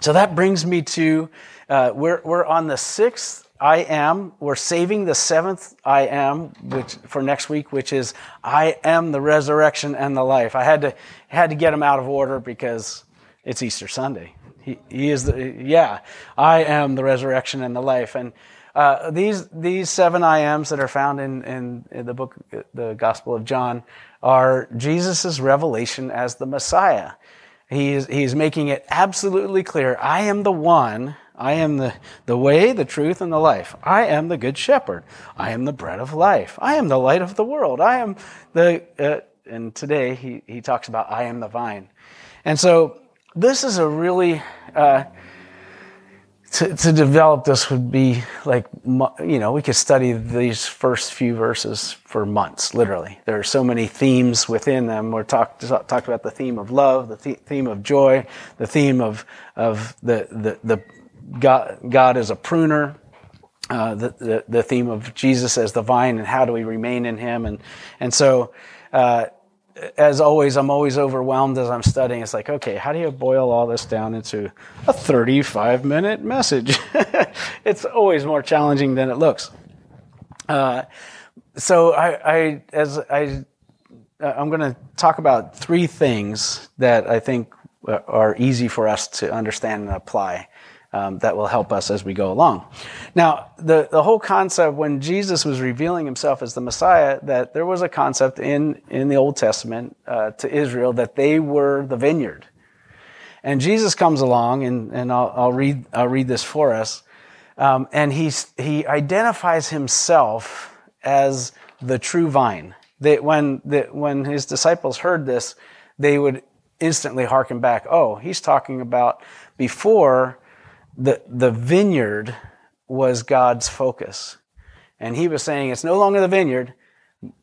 So that brings me to, uh, we're, we're on the sixth I am. We're saving the seventh I am, which for next week, which is I am the resurrection and the life. I had to had to get them out of order because it's Easter Sunday. He, he is the yeah. I am the resurrection and the life. And uh, these these seven I ams that are found in, in, in the book, the Gospel of John, are Jesus's revelation as the Messiah. He's he's making it absolutely clear. I am the one I am the, the way, the truth, and the life. I am the good shepherd. I am the bread of life. I am the light of the world. I am the, uh, and today he, he talks about I am the vine. And so this is a really, uh, to, to develop this would be like, you know, we could study these first few verses for months, literally. There are so many themes within them. We're talked talk about the theme of love, the theme of joy, the theme of, of the, the, the God, God as a pruner, uh, the, the, the, theme of Jesus as the vine and how do we remain in him. And, and so, uh, as always, I'm always overwhelmed as I'm studying. It's like, okay, how do you boil all this down into a 35 minute message? it's always more challenging than it looks. Uh, so I, I, as I, I'm going to talk about three things that I think are easy for us to understand and apply um, that will help us as we go along. Now, the, the whole concept when Jesus was revealing himself as the Messiah, that there was a concept in, in the Old Testament uh, to Israel that they were the vineyard. And Jesus comes along, and, and I'll, I'll read, I'll read this for us. Um, and he's, he identifies himself as the true vine. They, when, the, when his disciples heard this, they would instantly hearken back. Oh, he's talking about before the, the vineyard was God's focus. And he was saying, it's no longer the vineyard,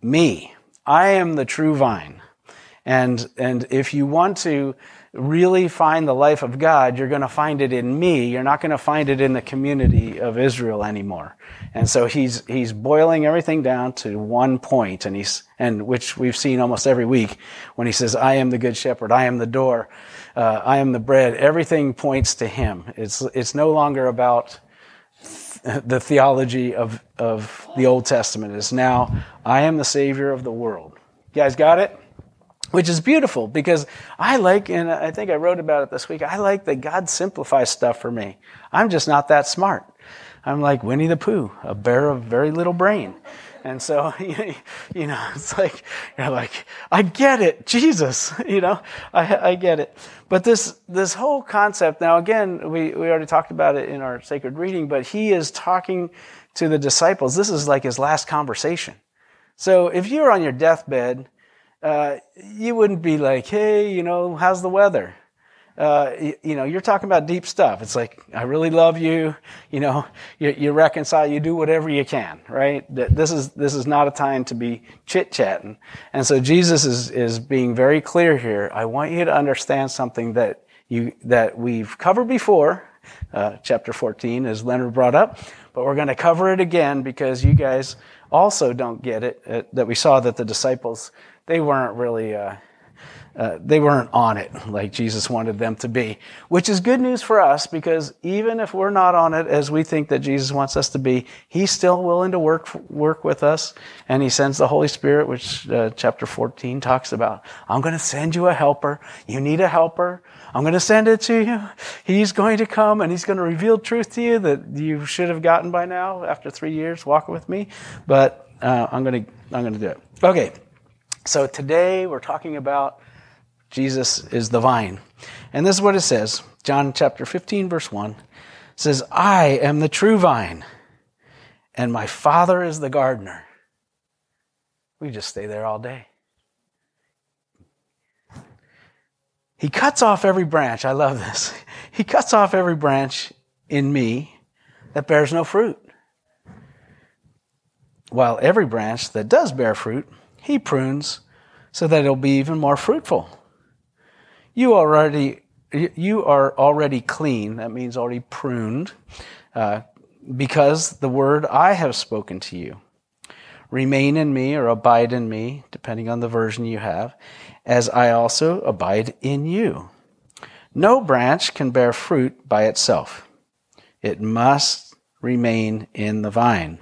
me. I am the true vine. And, and if you want to really find the life of God, you're going to find it in me. You're not going to find it in the community of Israel anymore. And so he's, he's boiling everything down to one point, and he's, and which we've seen almost every week when he says, I am the good shepherd. I am the door uh, I am the bread, everything points to him. It's, it's no longer about th- the theology of, of the Old Testament. It's now, I am the Savior of the world. You guys got it? Which is beautiful because I like, and I think I wrote about it this week, I like that God simplifies stuff for me. I'm just not that smart. I'm like Winnie the Pooh, a bear of very little brain. And so, you know, it's like, you're like, I get it, Jesus, you know, I, I get it. But this, this whole concept, now again, we, we already talked about it in our sacred reading, but he is talking to the disciples. This is like his last conversation. So if you're on your deathbed, uh, you wouldn't be like, hey, you know, how's the weather? uh, you, you, know, you're talking about deep stuff. It's like, I really love you. You know, you, you reconcile, you do whatever you can, right? This is, this is not a time to be chit chatting. And so Jesus is, is being very clear here. I want you to understand something that you, that we've covered before, uh, chapter 14, as Leonard brought up, but we're going to cover it again because you guys also don't get it, uh, that we saw that the disciples, they weren't really, uh, uh, they weren't on it like Jesus wanted them to be, which is good news for us because even if we're not on it as we think that Jesus wants us to be, He's still willing to work work with us, and He sends the Holy Spirit, which uh, chapter 14 talks about. I'm going to send you a helper. You need a helper. I'm going to send it to you. He's going to come and He's going to reveal truth to you that you should have gotten by now after three years walking with me. But uh, I'm going to I'm going to do it. Okay. So today we're talking about Jesus is the vine. And this is what it says John chapter 15, verse 1 says, I am the true vine, and my Father is the gardener. We just stay there all day. He cuts off every branch. I love this. He cuts off every branch in me that bears no fruit. While every branch that does bear fruit, he prunes so that it'll be even more fruitful. You already you are already clean. That means already pruned, uh, because the word I have spoken to you. Remain in me or abide in me, depending on the version you have, as I also abide in you. No branch can bear fruit by itself. It must remain in the vine.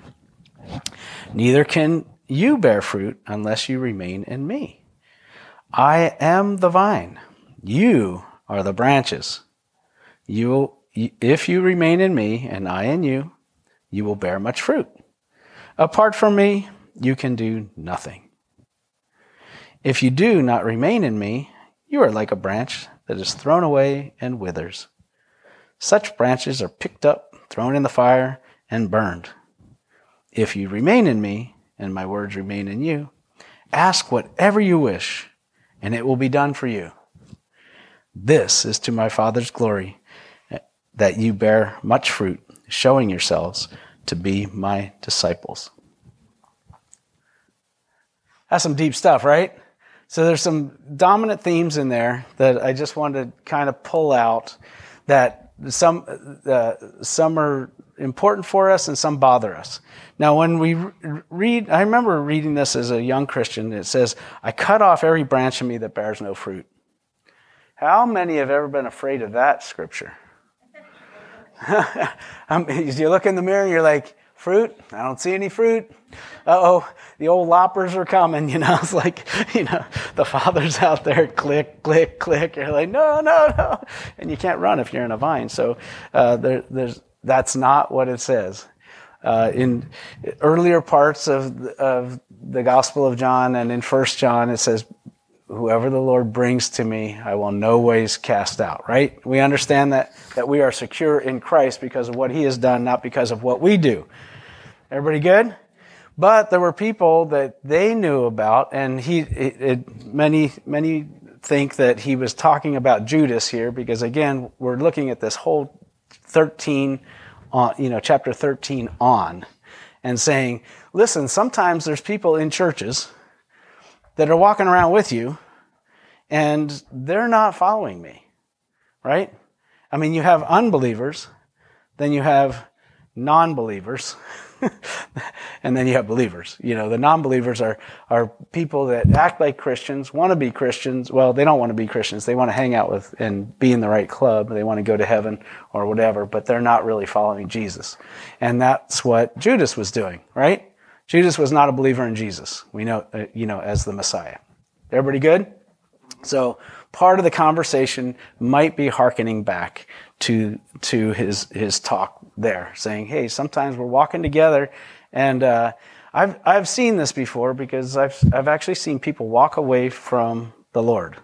Neither can you bear fruit unless you remain in me. I am the vine. You are the branches. You will, if you remain in me and I in you, you will bear much fruit. Apart from me, you can do nothing. If you do not remain in me, you are like a branch that is thrown away and withers. Such branches are picked up, thrown in the fire, and burned. If you remain in me, and my words remain in you, ask whatever you wish, and it will be done for you. This is to my Father's glory, that you bear much fruit, showing yourselves to be my disciples. That's some deep stuff, right? So there's some dominant themes in there that I just wanted to kind of pull out that some uh, some are important for us and some bother us. Now, when we read, I remember reading this as a young Christian. It says, "I cut off every branch of me that bears no fruit." How many have ever been afraid of that scripture? you look in the mirror and you're like, fruit? I don't see any fruit. Uh oh, the old loppers are coming, you know. It's like, you know, the father's out there, click, click, click. You're like, no, no, no. And you can't run if you're in a vine. So uh, there, there's, that's not what it says. Uh, in earlier parts of the, of the Gospel of John and in First John, it says, whoever the Lord brings to me, I will no ways cast out, right? We understand that, that we are secure in Christ because of what he has done, not because of what we do. Everybody good? But there were people that they knew about, and he, it, it, many, many think that he was talking about Judas here because again, we're looking at this whole 13 on, you know, chapter 13 on and saying, listen, sometimes there's people in churches that are walking around with you and they're not following me, right? I mean, you have unbelievers, then you have non believers, and then you have believers. You know, the non believers are, are people that act like Christians, want to be Christians. Well, they don't want to be Christians. They want to hang out with and be in the right club. They want to go to heaven or whatever, but they're not really following Jesus. And that's what Judas was doing, right? Judas was not a believer in Jesus. We know, uh, you know, as the Messiah. Everybody good? So part of the conversation might be hearkening back to to his his talk there, saying, "Hey, sometimes we're walking together, and uh, I've I've seen this before because I've I've actually seen people walk away from the Lord."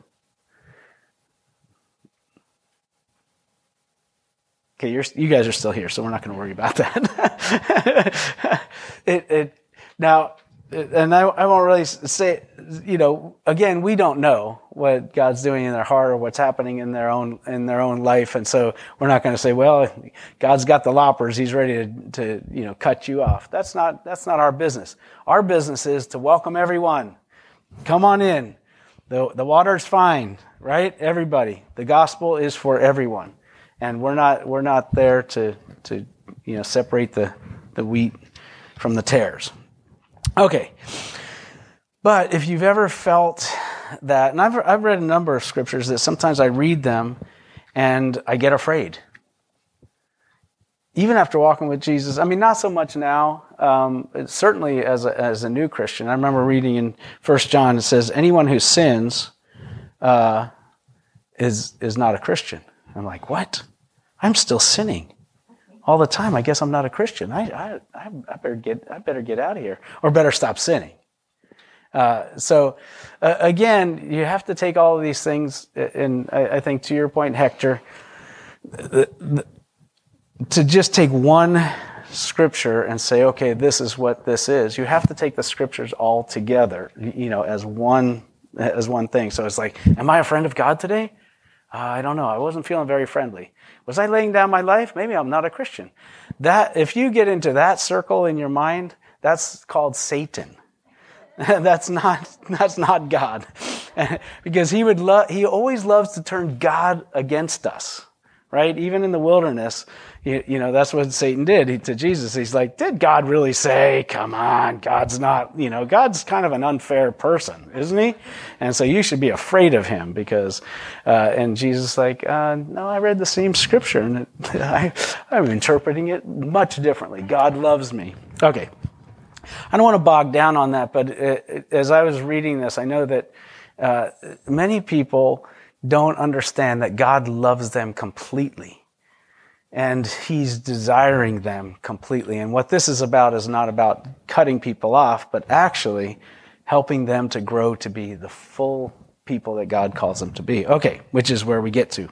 Okay, you guys are still here, so we're not going to worry about that. it, it, now, and I, I won't really say, you know, again, we don't know what God's doing in their heart or what's happening in their own in their own life, and so we're not going to say, well, God's got the loppers; He's ready to, to you know cut you off. That's not that's not our business. Our business is to welcome everyone. Come on in. the The water's fine, right? Everybody. The gospel is for everyone, and we're not we're not there to to you know separate the the wheat from the tares. Okay. But if you've ever felt that, and I've, I've read a number of scriptures that sometimes I read them and I get afraid. Even after walking with Jesus, I mean, not so much now. Um, certainly as a, as a new Christian, I remember reading in First John, it says, anyone who sins uh, is, is not a Christian. I'm like, what? I'm still sinning all the time. I guess I'm not a Christian. I, I, I better get, I better get out of here or better stop sinning. Uh, so uh, again, you have to take all of these things, and I, I think to your point, Hector, the, the, to just take one scripture and say, okay, this is what this is. You have to take the scriptures all together, you know, as one as one thing. So it's like, am I a friend of God today? Uh, I don't know. I wasn't feeling very friendly. Was I laying down my life? Maybe I'm not a Christian. That, if you get into that circle in your mind, that's called Satan. that's not, that's not God. because he would love, he always loves to turn God against us. right? Even in the wilderness, you, you know, that's what Satan did he, to Jesus. He's like, did God really say, come on, God's not, you know, God's kind of an unfair person, isn't he? And so you should be afraid of him because, uh, and Jesus like, uh, no, I read the same scripture and it, I, I'm interpreting it much differently. God loves me. Okay. I don't want to bog down on that, but uh, as I was reading this, I know that uh, many people don't understand that God loves them completely and he's desiring them completely. And what this is about is not about cutting people off, but actually helping them to grow to be the full people that God calls them to be. Okay, which is where we get to.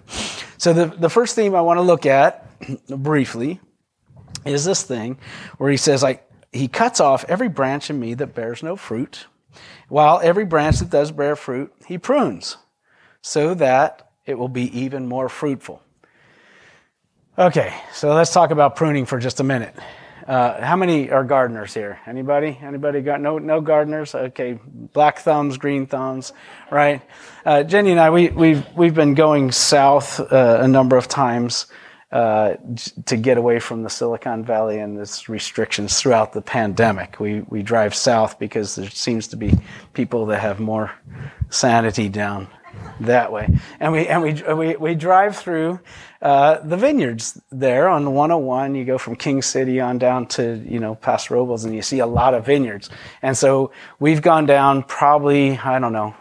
So the, the first theme I want to look at briefly is this thing where he says, like, he cuts off every branch in me that bears no fruit, while every branch that does bear fruit, he prunes, so that it will be even more fruitful. Okay, so let's talk about pruning for just a minute. Uh, how many are gardeners here? Anybody? Anybody got no no gardeners? Okay, black thumbs, green thumbs, right? Uh, Jenny and I, we we've we've been going south uh, a number of times uh, to get away from the Silicon Valley and its restrictions throughout the pandemic. We we drive south because there seems to be people that have more sanity down that way. And we and we we, we drive through uh, the vineyards there on 101. You go from King City on down to you know Paso Robles, and you see a lot of vineyards. And so we've gone down probably I don't know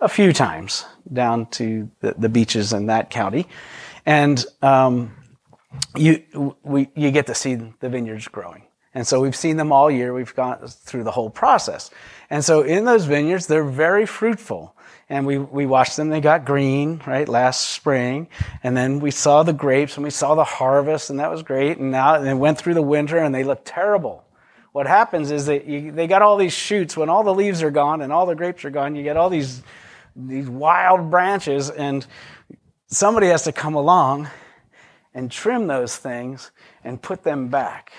a few times down to the, the beaches in that county, and um, you we you get to see the vineyards growing. And so we've seen them all year. We've gone through the whole process. And so in those vineyards, they're very fruitful and we, we watched them. They got green, right, last spring. And then we saw the grapes and we saw the harvest and that was great. And now they went through the winter and they looked terrible. What happens is that you, they got all these shoots when all the leaves are gone and all the grapes are gone. You get all these, these wild branches and somebody has to come along and trim those things and put them back.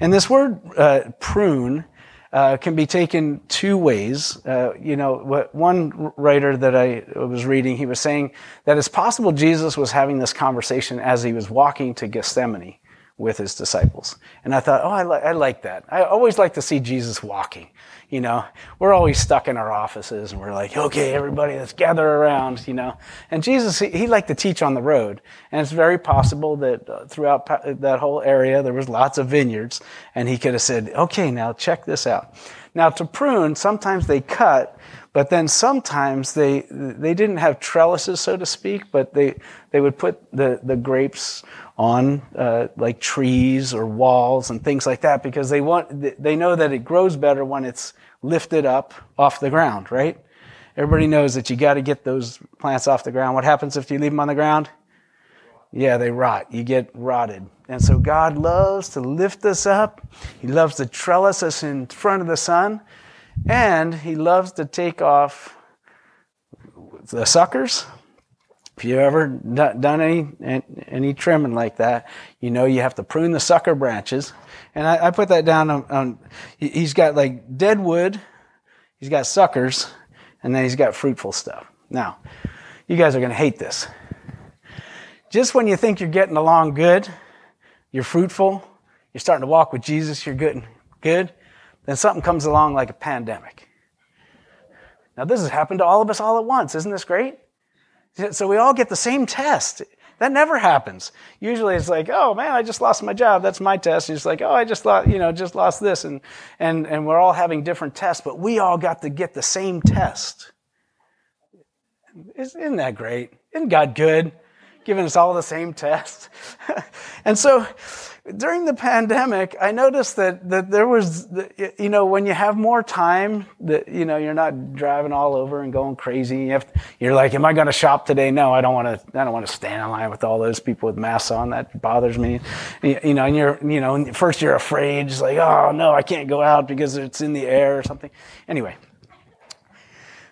And this word uh, prune uh, can be taken two ways. Uh, you know, what one writer that I was reading, he was saying that it's possible Jesus was having this conversation as he was walking to Gethsemane with his disciples. And I thought, oh, I, li- I like that. I always like to see Jesus walking. You know, we're always stuck in our offices and we're like, okay, everybody, let's gather around, you know. And Jesus, he, he liked to teach on the road. And it's very possible that uh, throughout pa- that whole area, there was lots of vineyards and he could have said, okay, now check this out. Now to prune, sometimes they cut, but then sometimes they, they didn't have trellises, so to speak, but they, they would put the, the grapes on uh, like trees or walls and things like that because they want they know that it grows better when it's lifted up off the ground right? Everybody knows that you got to get those plants off the ground. What happens if you leave them on the ground? Yeah they rot. You get rotted. And so god loves to lift us up. He loves to trellis us in front of the sun and he loves to take off the suckers if you've ever done any any trimming like that, you know you have to prune the sucker branches. And I, I put that down on, on, He's got like dead wood, he's got suckers, and then he's got fruitful stuff. Now, you guys are going to hate this. Just when you think you're getting along good, you're fruitful, you're starting to walk with Jesus, you're good, good, then something comes along like a pandemic. Now, this has happened to all of us all at once. Isn't this great? So we all get the same test. That never happens. Usually it's like, oh man, I just lost my job. That's my test. And it's like, oh, I just lost, you know, just lost this. And, and, and we're all having different tests, but we all got to get the same test. Isn't that great? Isn't God good? Giving us all the same test. and so, during the pandemic, I noticed that, that there was, you know, when you have more time, that, you know, you're not driving all over and going crazy. You have, you're like, am I going to shop today? No, I don't want to, I don't want to stand in line with all those people with masks on. That bothers me. You know, and you're, you know, first you're afraid, just like, oh no, I can't go out because it's in the air or something. Anyway.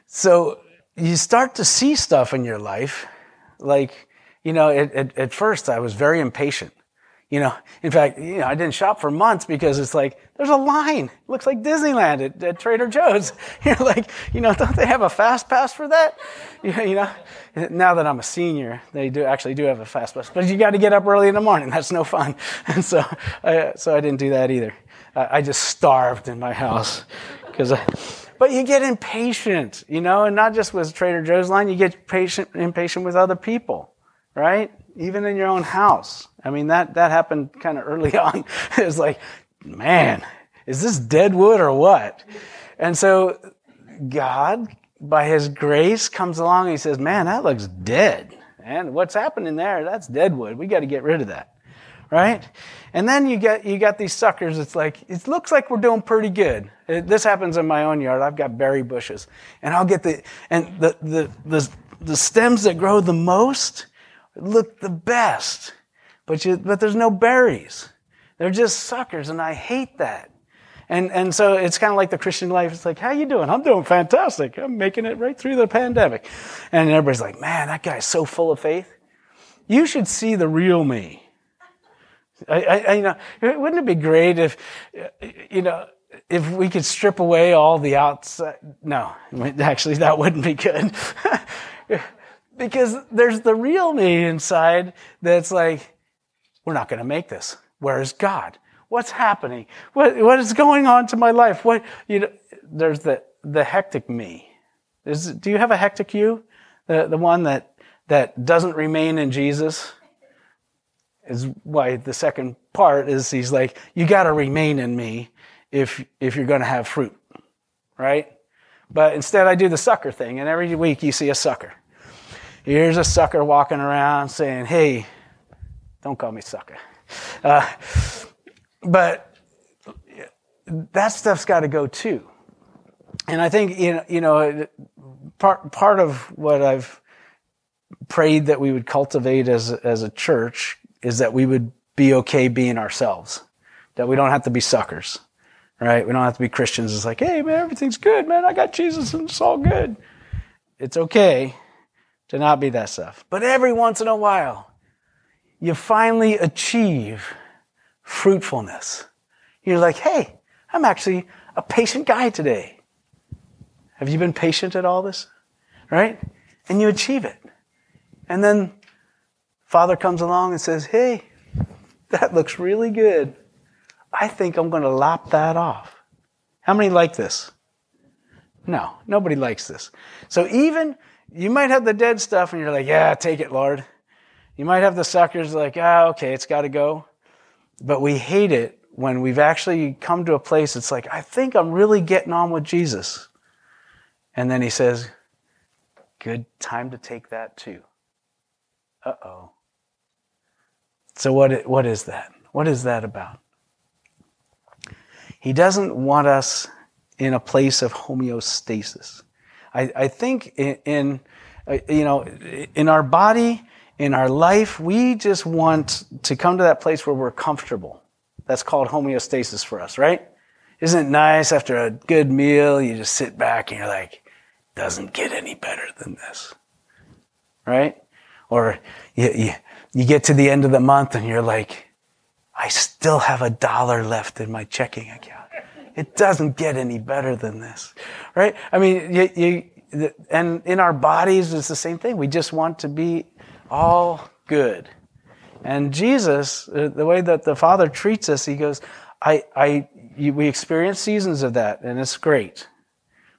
So you start to see stuff in your life. Like, you know, at, at, at first I was very impatient You know, in fact, you know, I didn't shop for months because it's like, there's a line. It looks like Disneyland at, at Trader Joe's. You're like, you know, don't they have a fast pass for that? You know, now that I'm a senior, they do actually do have a fast pass, but you got to get up early in the morning. That's no fun. And so, I, so I didn't do that either. I, I just starved in my house because I, but you get impatient, you know, and not just with Trader Joe's line, you get patient, impatient with other people, right? Even in your own house. I mean, that, that happened kind of early on. it's like, man, is this dead wood or what? And so God, by his grace, comes along and he says, man, that looks dead. And what's happening there? That's dead wood. We got to get rid of that right? And then you get you got these suckers. It's like it looks like we're doing pretty good. It, this happens in my own yard. I've got berry bushes, and I'll get the and the the the, the stems that grow the most look the best, but you but there's no berries. They're just suckers, and I hate that. And and so it's kind of like the Christian life. It's like, how you doing? I'm doing fantastic. I'm making it right through the pandemic. And everybody's like, man, that guy's so full of faith. You should see the real me. I, I, you know, wouldn't it be great if, you know, if we could strip away all the outside? No, actually, that wouldn't be good. because there's the real me inside that's like, we're not going to make this. Where is God? What's happening? What, what is going on to my life? What, you know, there's the, the hectic me. Is, do you have a hectic you? The, the one that, that doesn't remain in Jesus? is why the second part is he's like, you got to remain in me if, if you're going to have fruit, right? But instead, I do the sucker thing, and every week you see a sucker. Here's a sucker walking around saying, hey, don't call me sucker. Uh, but that stuff's got to go too. And I think, you know, you know, part, part of what I've prayed that we would cultivate as, as a church is that we would be okay being ourselves, that we don't have to be suckers, right? We don't have to be Christians. It's like, hey, man, everything's good, man. I got Jesus and it's all good. It's okay to not be that stuff. But every once in a while, you finally achieve fruitfulness. You're like, hey, I'm actually a patient guy today. Have you been patient at all this? Right? And you achieve it. And then Father comes along and says, Hey, that looks really good. I think I'm going to lop that off. How many like this? No, nobody likes this. So even you might have the dead stuff and you're like, yeah, take it, Lord. You might have the suckers like, ah, okay, it's got to go. But we hate it when we've actually come to a place it's like, I think I'm really getting on with Jesus. And then he says, good time to take that too. Uh oh. So, what, what is that? What is that about? He doesn't want us in a place of homeostasis. I, I think in, in uh, you know, in our body, in our life, we just want to come to that place where we're comfortable. That's called homeostasis for us, right? Isn't it nice after a good meal, you just sit back and you're like, doesn't get any better than this, right? Or you, you, you get to the end of the month and you're like, I still have a dollar left in my checking account. It doesn't get any better than this, right? I mean, you, you, and in our bodies, it's the same thing. We just want to be all good. And Jesus, uh, the way that the Father treats us, He goes, I, I, you, we experience seasons of that, and it's great.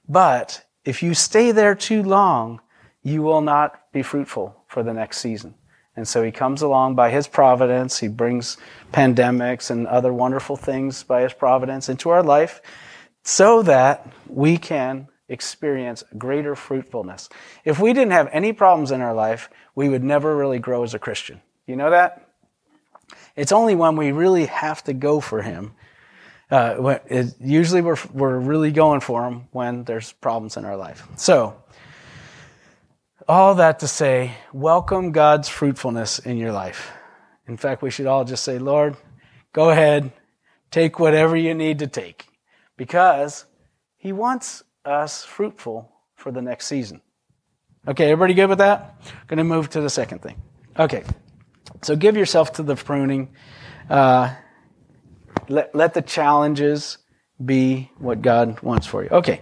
But if you stay there too long, you will not be fruitful for the next season. And so he comes along by his providence. He brings pandemics and other wonderful things by his providence into our life so that we can experience greater fruitfulness. If we didn't have any problems in our life, we would never really grow as a Christian. You know that? It's only when we really have to go for him. Uh, it, usually we're, we're really going for him when there's problems in our life. So, all that to say, welcome God's fruitfulness in your life. In fact, we should all just say, Lord, go ahead, take whatever you need to take, because He wants us fruitful for the next season. Okay, everybody good with that? Going to move to the second thing. Okay, so give yourself to the pruning Uh, let, let the challenges be what God wants for you. Okay.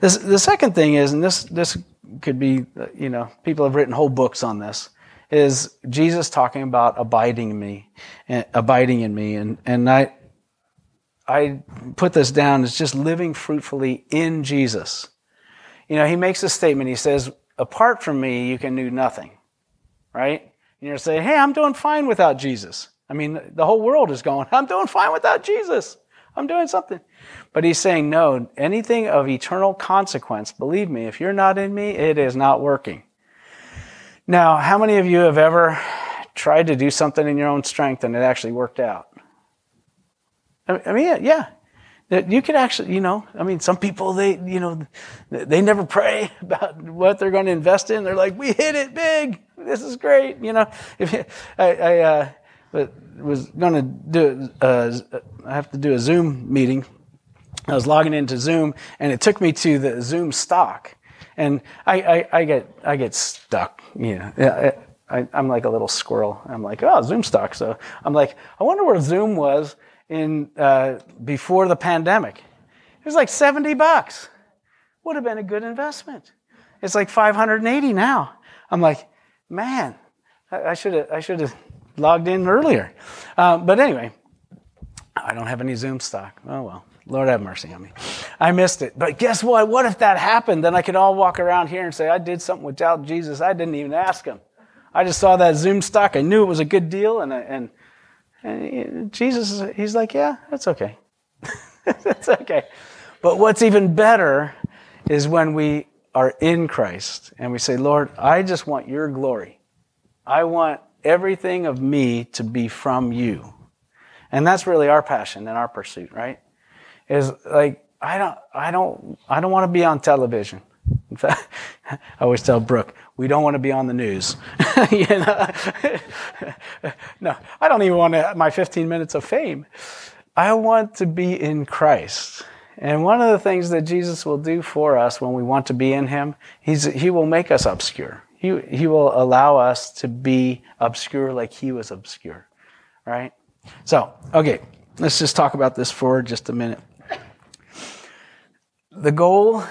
This, the second thing is, and this, this could be, you know, people have written whole books on this, is Jesus talking about abiding in me, abiding in me. And, and I, I put this down as just living fruitfully in Jesus. You know, he makes a statement. He says, apart from me, you can do nothing. Right? And you're saying, hey, I'm doing fine without Jesus. I mean, the whole world is going, I'm doing fine without Jesus. I'm doing something. But he's saying, no, anything of eternal consequence, believe me, if you're not in me, it is not working. Now, how many of you have ever tried to do something in your own strength and it actually worked out? I mean, yeah, you could actually, you know, I mean, some people, they, you know, they never pray about what they're going to invest in. They're like, we hit it big. This is great. You know, if I, I uh, was going to do, uh, I have to do a Zoom meeting. I was logging into Zoom and it took me to the Zoom stock. And I, I, I get, I get stuck, you know. I, am like a little squirrel. I'm like, oh, Zoom stock. So I'm like, I wonder where Zoom was in uh, before the pandemic. It was like 70 bucks. Would have been a good investment. It's like 580 now. I'm like, man, I should have I should have logged in earlier. Uh, but anyway, I don't have any Zoom stock. Oh well. Lord have mercy on me. I missed it. But guess what? What if that happened? Then I could all walk around here and say, I did something without Jesus. I didn't even ask him. I just saw that Zoom stock. I knew it was a good deal. And, and and Jesus, he's like, yeah, that's okay. that's okay. But what's even better is when we are in Christ and we say, Lord, I just want your glory. I want everything of me to be from you. And that's really our passion and our pursuit, right? Is like, I don't, I don't, I don't want to be on television. In fact, I always tell Brooke, we don't want to be on the news. you know? no, I don't even want to, my 15 minutes of fame. I want to be in Christ. And one of the things that Jesus will do for us when we want to be in Him, he's, He will make us obscure. He, he will allow us to be obscure like He was obscure. Right? So, okay, let's just talk about this for just a minute. The goal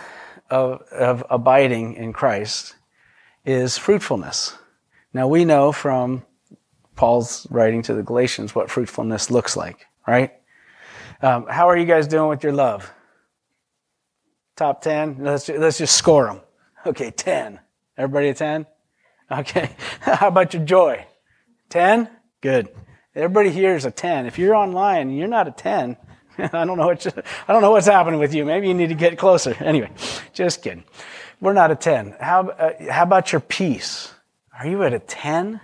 of, of abiding in Christ is fruitfulness. Now we know from Paul's writing to the Galatians what fruitfulness looks like, right? Um, how are you guys doing with your love? Top 10? Let's, let's just score them. Okay, 10. Everybody a 10? Okay. How about your joy? 10? Good. Everybody here is a 10. If you're online and you're not a 10, I don't know what you, I don't know what's happening with you. Maybe you need to get closer. Anyway, just kidding. We're not a 10. How, uh, how about your peace? Are you at a 10?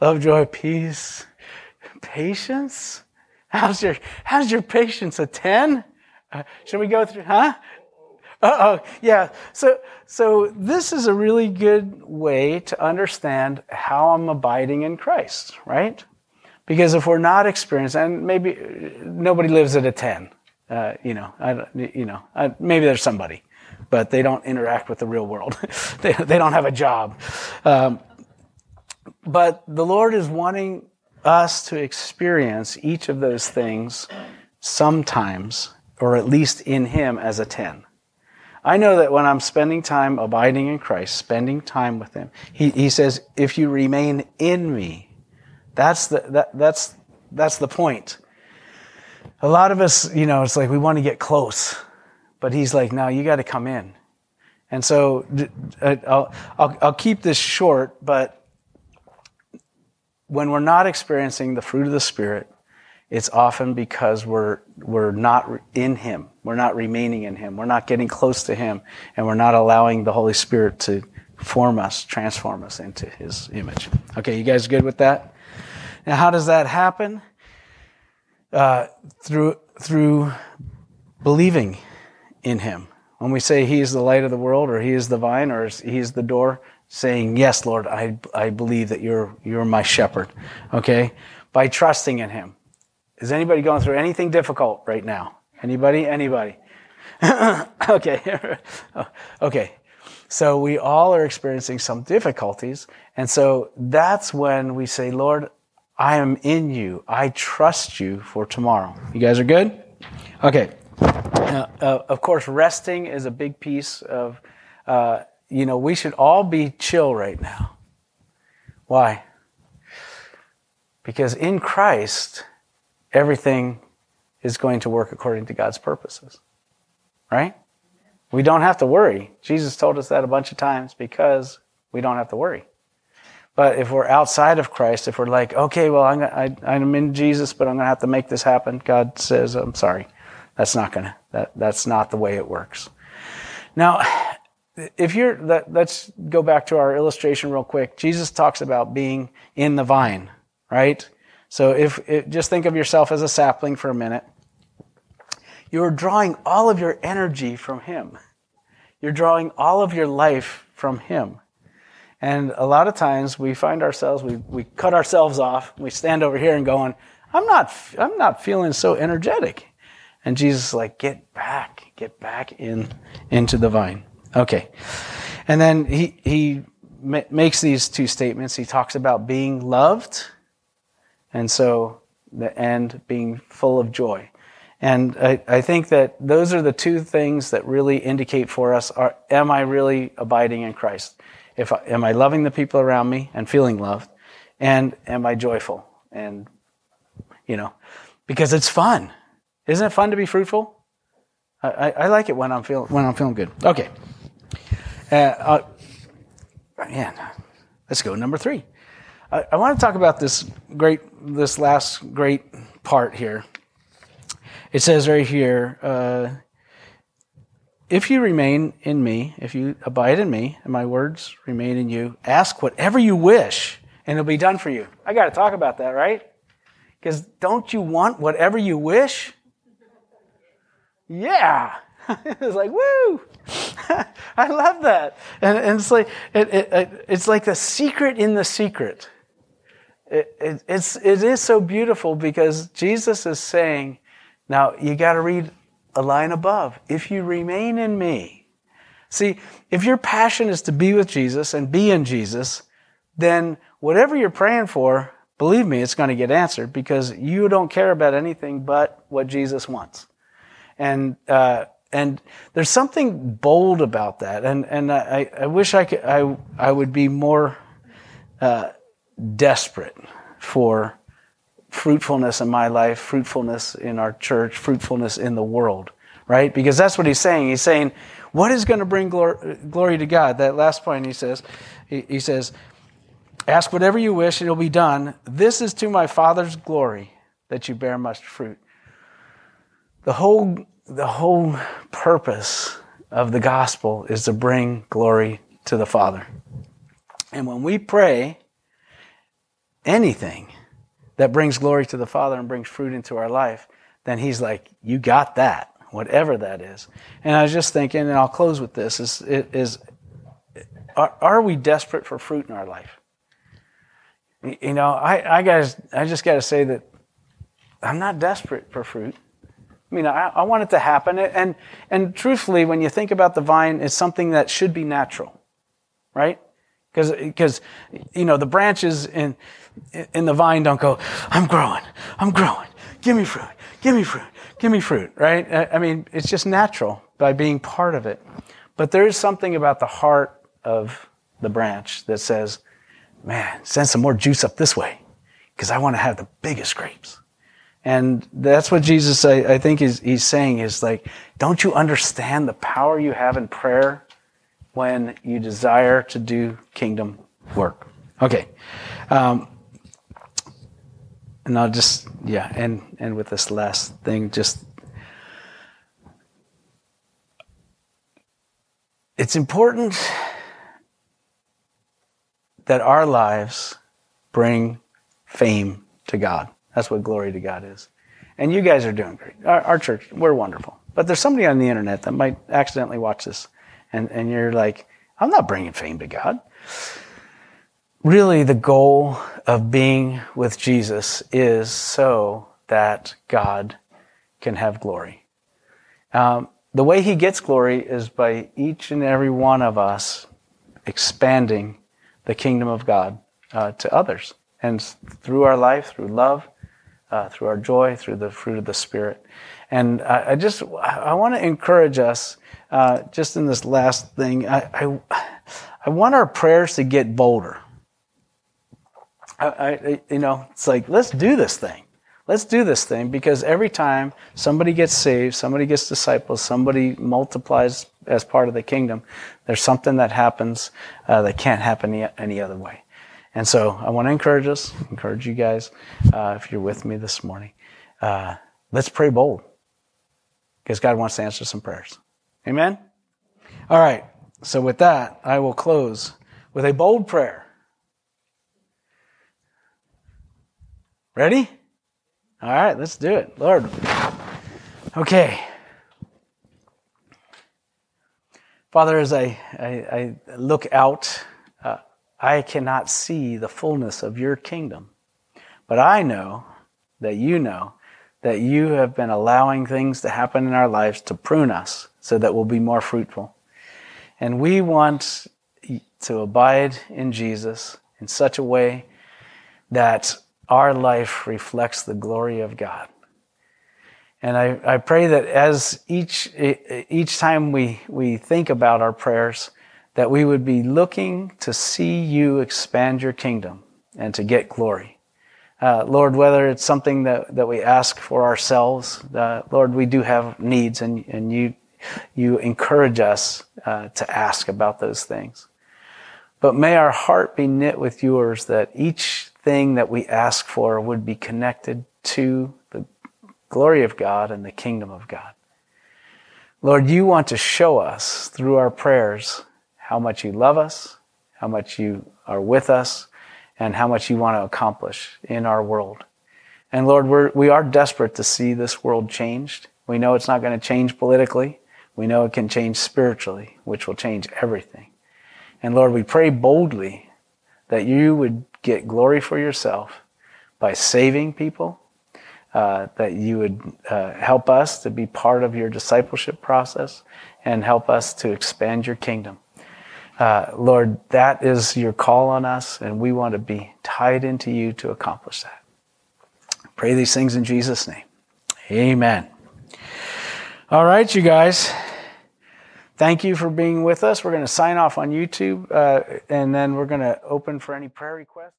Love, joy, peace, patience. How's your, how's your patience a 10? Should we go through? Huh? Uh oh, yeah. So, so this is a really good way to understand how I'm abiding in Christ, right? Because if we're not experiencing, and maybe nobody lives at a ten, uh, you know, I, you know, I, maybe there's somebody, but they don't interact with the real world. they, they don't have a job. Um, but the Lord is wanting us to experience each of those things sometimes, or at least in Him as a 10. I know that when I'm spending time abiding in Christ, spending time with Him, He, he says, if you remain in me, that's the, that, that's, that's the point. A lot of us, you know, it's like we want to get close, but He's like, no, you got to come in. And so uh, I'll, I'll, I'll keep this short, but when we're not experiencing the fruit of the Spirit, it's often because we're, we're not in Him. We're not remaining in Him. We're not getting close to Him. And we're not allowing the Holy Spirit to form us, transform us into His image. Okay, you guys good with that? Now, how does that happen? Uh, through, through believing in Him. When we say He is the light of the world, or He is the vine, or He is the door, saying, Yes, Lord, I, I believe that you're, you're my shepherd. Okay? By trusting in Him. Is anybody going through anything difficult right now? Anybody? Anybody? okay. okay. So we all are experiencing some difficulties. And so that's when we say, Lord, I am in you. I trust you for tomorrow. You guys are good? Okay. Uh, uh, of course, resting is a big piece of, uh, you know, we should all be chill right now. Why? Because in Christ, everything is going to work according to God's purposes. Right? We don't have to worry. Jesus told us that a bunch of times because we don't have to worry. But if we're outside of Christ, if we're like, okay, well, I'm, I, I'm in Jesus, but I'm going to have to make this happen, God says, I'm sorry. That's not going to, that, that's not the way it works. Now, if you're, that, let's go back to our illustration real quick. Jesus talks about being in the vine, right? So if, just think of yourself as a sapling for a minute. You're drawing all of your energy from Him. You're drawing all of your life from Him. And a lot of times we find ourselves, we, we cut ourselves off, we stand over here and going, I'm not, I'm not feeling so energetic. And Jesus is like, get back, get back in, into the vine. Okay. And then he, he makes these two statements. He talks about being loved. And so the end being full of joy. And I, I, think that those are the two things that really indicate for us are, am I really abiding in Christ? If I, am I loving the people around me and feeling loved? And am I joyful? And, you know, because it's fun. Isn't it fun to be fruitful? I, I, I like it when I'm feeling, when I'm feeling good. Okay. Uh, uh, man, let's go number three. I, I want to talk about this great, this last great part here it says right here, uh, if you remain in me, if you abide in me, and my words remain in you, ask whatever you wish, and it'll be done for you. I got to talk about that, right? Because don't you want whatever you wish? Yeah. it's like, woo! I love that. And, and it's like, it, it, it's like the secret in the secret. It, it, it's, it is so beautiful because Jesus is saying, now, you got to read a line above. If you remain in me. See, if your passion is to be with Jesus and be in Jesus, then whatever you're praying for, believe me, it's going to get answered because you don't care about anything but what Jesus wants. And, uh, and there's something bold about that. And, and I, I wish I could, I, I would be more, uh, desperate for fruitfulness in my life, fruitfulness in our church, fruitfulness in the world, right? Because that's what he's saying. He's saying, what is going to bring glory, glory to God? That last point he says, he, he says, ask whatever you wish it'll be done. This is to my Father's glory that you bear much fruit. The whole, the whole purpose of the gospel is to bring glory to the Father. And when we pray anything, that brings glory to the Father and brings fruit into our life, then He's like, you got that, whatever that is. And I was just thinking, and I'll close with this: is, is are, are we desperate for fruit in our life? You know, I, I guys, I just got to say that I'm not desperate for fruit. I mean, I, I want it to happen, and and truthfully, when you think about the vine, it's something that should be natural, right? Because because you know the branches in in the vine don't go, I'm growing, I'm growing, give me fruit, give me fruit, give me fruit, right? I mean, it's just natural by being part of it. But there is something about the heart of the branch that says, man, send some more juice up this way because I want to have the biggest grapes. And that's what Jesus, I, I think, is he's saying is like, don't you understand the power you have in prayer when you desire to do kingdom work? Okay. Um, and I'll just yeah, and and with this last thing, just it's important that our lives bring fame to God. That's what glory to God is. And you guys are doing great. Our, our, church, we're wonderful. But there's somebody on the internet that might accidentally watch this, and, and you're like, I'm not bringing fame to God really the goal of being with Jesus is so that God can have glory. Um, the way he gets glory is by each and every one of us expanding the kingdom of God uh, to others. And through our life, through love, uh, through our joy, through the fruit of the Spirit. And I, I just, I want to encourage us, uh, just in this last thing, I, I, I, want our prayers to get bolder. I, I, you know, it's like, let's do this thing. Let's do this thing because every time somebody gets saved, somebody gets disciples, somebody multiplies as part of the kingdom, there's something that happens uh, that can't happen any, any other way. And so I want to encourage us, encourage you guys, uh, if you're with me this morning, uh, let's pray bold because God wants to answer some prayers. Amen? All right. So with that, I will close with a bold prayer. Ready? All right, let's do it. Lord. Okay. Father, as I, I, I look out uh, I cannot see the fullness of your kingdom. But I know that you know that you have been allowing things to happen in our lives to prune us so that we'll be more fruitful. And we want to abide in Jesus in such a way that our life reflects the glory of God. And I, I pray that as each, each time we, we think about our prayers, that we would be looking to see you expand your kingdom and to get glory. Uh, Lord, whether it's something that, that we ask for ourselves, uh, Lord, we do have needs and, and you, you encourage us uh, to ask about those things. But may our heart be knit with yours that each thing that we ask for would be connected to the glory of God and the kingdom of God. Lord, you want to show us through our prayers how much you love us, how much you are with us, and how much you want to accomplish in our world. And Lord, we're, we are desperate to see this world changed. We know it's not going to change politically. We know it can change spiritually, which will change everything. And Lord, we pray boldly that you would get glory for yourself by saving people, uh, that you would uh, help us to be part of your discipleship process and help us to expand your kingdom. Uh, Lord, that is your call on us, and we want to be tied into you to accomplish that. Pray these things in Jesus' name. Amen. All right, you guys. Thank you for being with us. We're going to sign off on YouTube, uh, and then we're going to open for any prayer requests.